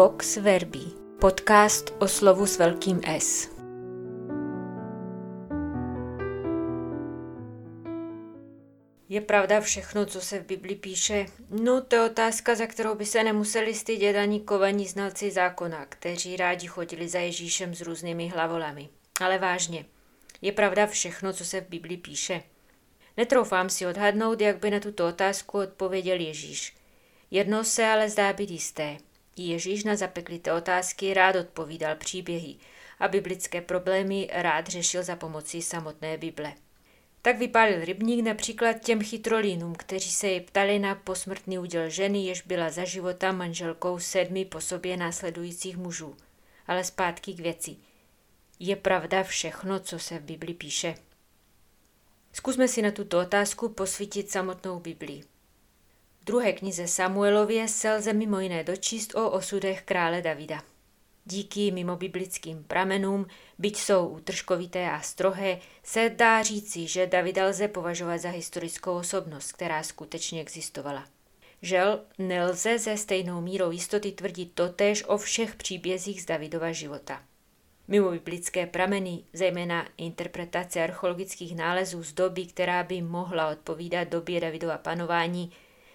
Vox Verbi, podcast o slovu s velkým S. Je pravda všechno, co se v Bibli píše? No, to je otázka, za kterou by se nemuseli stydět ani kovaní znalci zákona, kteří rádi chodili za Ježíšem s různými hlavolami. Ale vážně, je pravda všechno, co se v Bibli píše? Netroufám si odhadnout, jak by na tuto otázku odpověděl Ježíš. Jedno se ale zdá být jisté. Ježíš na zapeklité otázky rád odpovídal příběhy a biblické problémy rád řešil za pomocí samotné Bible. Tak vypálil rybník například těm chytrolínům, kteří se jej ptali na posmrtný úděl ženy, jež byla za života manželkou sedmi po sobě následujících mužů. Ale zpátky k věci. Je pravda všechno, co se v Bibli píše? Zkusme si na tuto otázku posvítit samotnou Biblii. Druhé knize Samuelově se lze mimo jiné dočíst o osudech krále Davida. Díky mimo biblickým pramenům, byť jsou útržkovité a strohé, se dá říci, že Davida lze považovat za historickou osobnost, která skutečně existovala. Žel, nelze ze stejnou mírou jistoty tvrdit totéž o všech příbězích z Davidova života. Mimo biblické prameny, zejména interpretace archeologických nálezů z doby, která by mohla odpovídat době Davidova panování,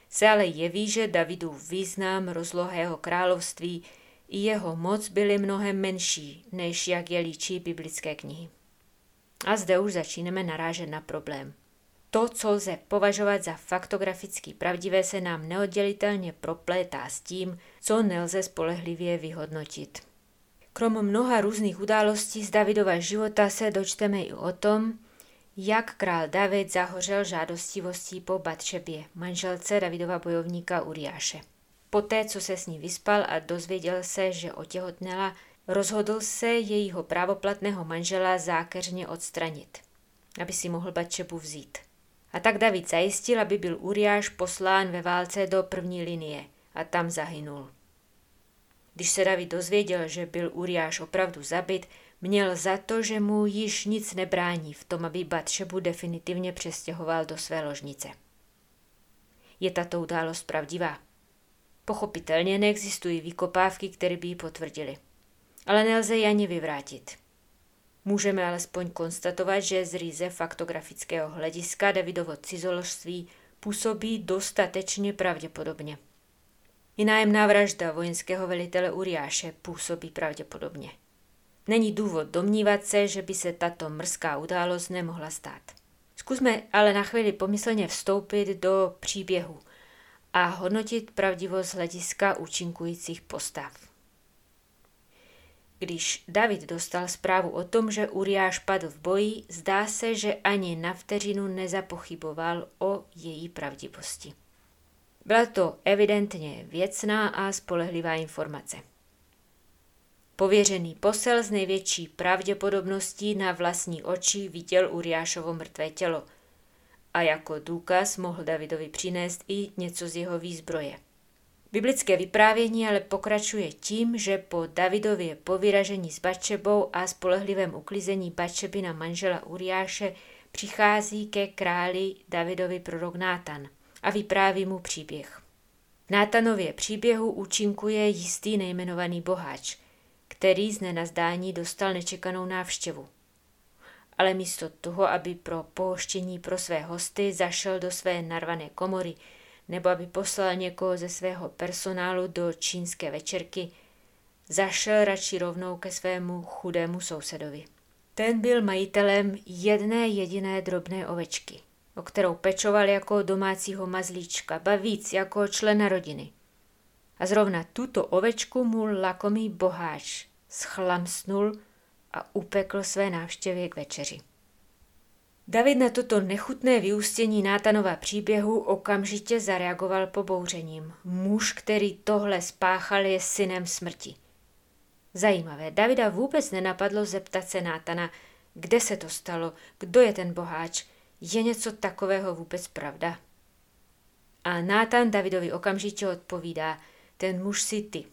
se ale jeví, že Davidův význam rozlohého království i jeho moc byly mnohem menší, než jak je líčí biblické knihy. A zde už začínáme narážet na problém. To, co lze považovat za faktograficky pravdivé, se nám neoddělitelně proplétá s tím, co nelze spolehlivě vyhodnotit. Krom mnoha různých událostí z Davidova života se dočteme i o tom, jak král David zahořel žádostivostí po Batšebě, manželce Davidova bojovníka Uriáše. Poté, co se s ní vyspal a dozvěděl se, že otěhotnela, rozhodl se jejího právoplatného manžela zákeřně odstranit, aby si mohl Batšebu vzít. A tak David zajistil, aby byl Uriáš poslán ve válce do první linie a tam zahynul. Když se David dozvěděl, že byl Uriáš opravdu zabit, Měl za to, že mu již nic nebrání v tom, aby Batšebu definitivně přestěhoval do své ložnice. Je tato událost pravdivá? Pochopitelně neexistují výkopávky, které by ji potvrdily. Ale nelze ji ani vyvrátit. Můžeme alespoň konstatovat, že z rýze faktografického hlediska Davidovo cizoložství působí dostatečně pravděpodobně. I nájemná vražda vojenského velitele Uriáše působí pravděpodobně. Není důvod domnívat se, že by se tato mrzká událost nemohla stát. Zkusme ale na chvíli pomyslně vstoupit do příběhu a hodnotit pravdivost hlediska účinkujících postav. Když David dostal zprávu o tom, že Uriáš padl v boji, zdá se, že ani na vteřinu nezapochyboval o její pravdivosti. Byla to evidentně věcná a spolehlivá informace. Pověřený posel z největší pravděpodobností na vlastní oči viděl Uriášovo mrtvé tělo a jako důkaz mohl Davidovi přinést i něco z jeho výzbroje. Biblické vyprávění ale pokračuje tím, že po Davidově povyražení s Bačebou a spolehlivém uklizení Bačeby na manžela Uriáše přichází ke králi Davidovi prorok Nátan a vypráví mu příběh. Nátanově příběhu účinkuje jistý nejmenovaný boháč – který z nenazdání dostal nečekanou návštěvu. Ale místo toho, aby pro pohoštění pro své hosty zašel do své narvané komory nebo aby poslal někoho ze svého personálu do čínské večerky, zašel radši rovnou ke svému chudému sousedovi. Ten byl majitelem jedné jediné drobné ovečky, o kterou pečoval jako domácího mazlíčka, ba víc jako člena rodiny. A zrovna tuto ovečku mu lakomý boháč schlamsnul a upekl své návštěvě k večeři. David na toto nechutné vyústění Nátanova příběhu okamžitě zareagoval pobouřením. Muž, který tohle spáchal, je synem smrti. Zajímavé, Davida vůbec nenapadlo zeptat se Nátana, kde se to stalo, kdo je ten boháč, je něco takového vůbec pravda? A Nátan Davidovi okamžitě odpovídá, ten muž si ty.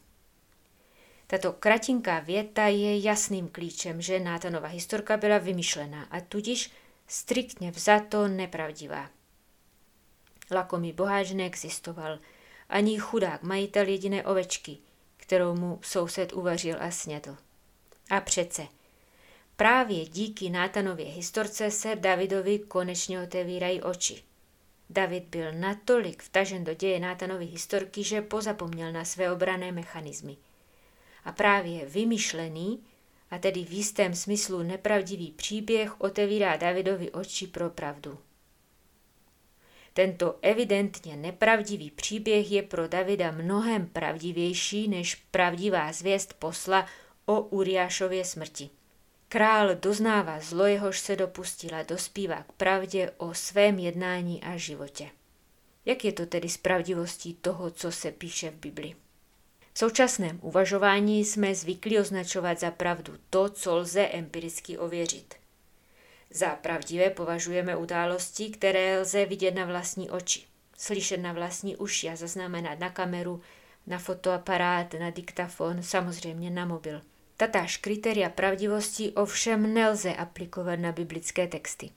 Tato kratinká věta je jasným klíčem, že Nátanova historka byla vymyšlená a tudíž striktně vzato nepravdivá. Lakomý boháč neexistoval, ani chudák majitel jediné ovečky, kterou mu soused uvařil a snědl. A přece, právě díky Nátanově historce se Davidovi konečně otevírají oči. David byl natolik vtažen do děje Nátanovy historky, že pozapomněl na své obrané mechanismy. A právě vymyšlený, a tedy v jistém smyslu nepravdivý příběh otevírá Davidovi oči pro pravdu. Tento evidentně nepravdivý příběh je pro Davida mnohem pravdivější než pravdivá zvěst posla o Uriášově smrti. Král doznává zlo, jehož se dopustila, dospívá k pravdě o svém jednání a životě. Jak je to tedy s pravdivostí toho, co se píše v Bibli? V současném uvažování jsme zvyklí označovat za pravdu to, co lze empiricky ověřit. Za pravdivé považujeme události, které lze vidět na vlastní oči, slyšet na vlastní uši a zaznamenat na kameru, na fotoaparát, na diktafon, samozřejmě na mobil. Tatáž kritéria pravdivosti ovšem nelze aplikovat na biblické texty.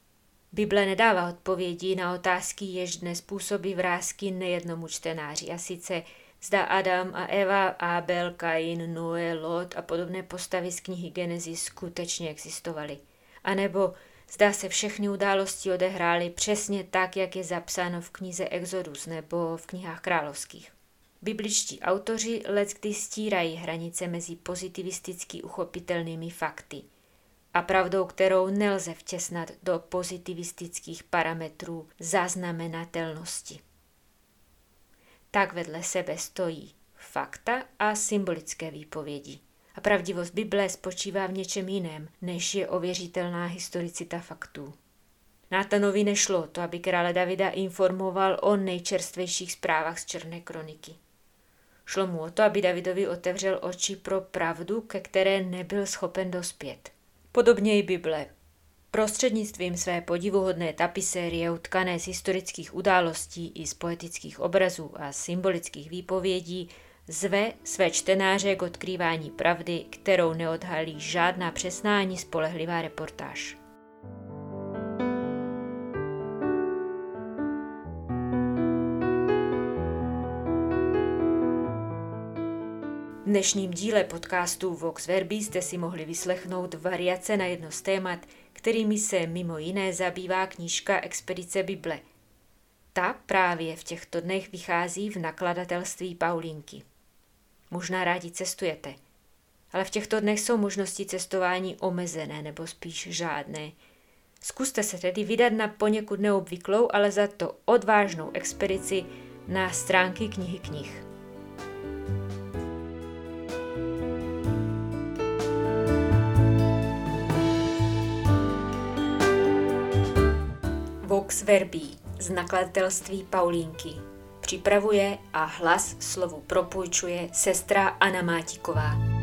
Bible nedává odpovědi na otázky, jež dnes působí vrázky nejednomu čtenáři, a sice zda Adam a Eva, Abel, Kain, Noé, Lot a podobné postavy z knihy Genesis skutečně existovaly. A nebo zda se všechny události odehrály přesně tak, jak je zapsáno v knize Exodus nebo v knihách královských. Bibličtí autoři leckdy stírají hranice mezi pozitivisticky uchopitelnými fakty a pravdou, kterou nelze vtěsnat do pozitivistických parametrů zaznamenatelnosti. Tak vedle sebe stojí fakta a symbolické výpovědi. A pravdivost Bible spočívá v něčem jiném, než je ověřitelná historicita faktů. Nátanovi nešlo to, aby krále Davida informoval o nejčerstvějších zprávách z Černé kroniky. Šlo mu o to, aby Davidovi otevřel oči pro pravdu, ke které nebyl schopen dospět. Podobně i Bible. Prostřednictvím své podivuhodné tapisérie utkané z historických událostí i z poetických obrazů a symbolických výpovědí zve své čtenáře k odkrývání pravdy, kterou neodhalí žádná přesná ani spolehlivá reportáž. Dnešním díle podcastu Vox Verbi jste si mohli vyslechnout variace na jedno z témat, kterými se mimo jiné zabývá knížka Expedice Bible. Ta právě v těchto dnech vychází v nakladatelství Paulinky. Možná rádi cestujete, ale v těchto dnech jsou možnosti cestování omezené nebo spíš žádné. Zkuste se tedy vydat na poněkud neobvyklou, ale za to odvážnou expedici na stránky knihy knih. Vox Verbi z nakladatelství Paulínky. Připravuje a hlas slovu propůjčuje sestra Anna Mátiková.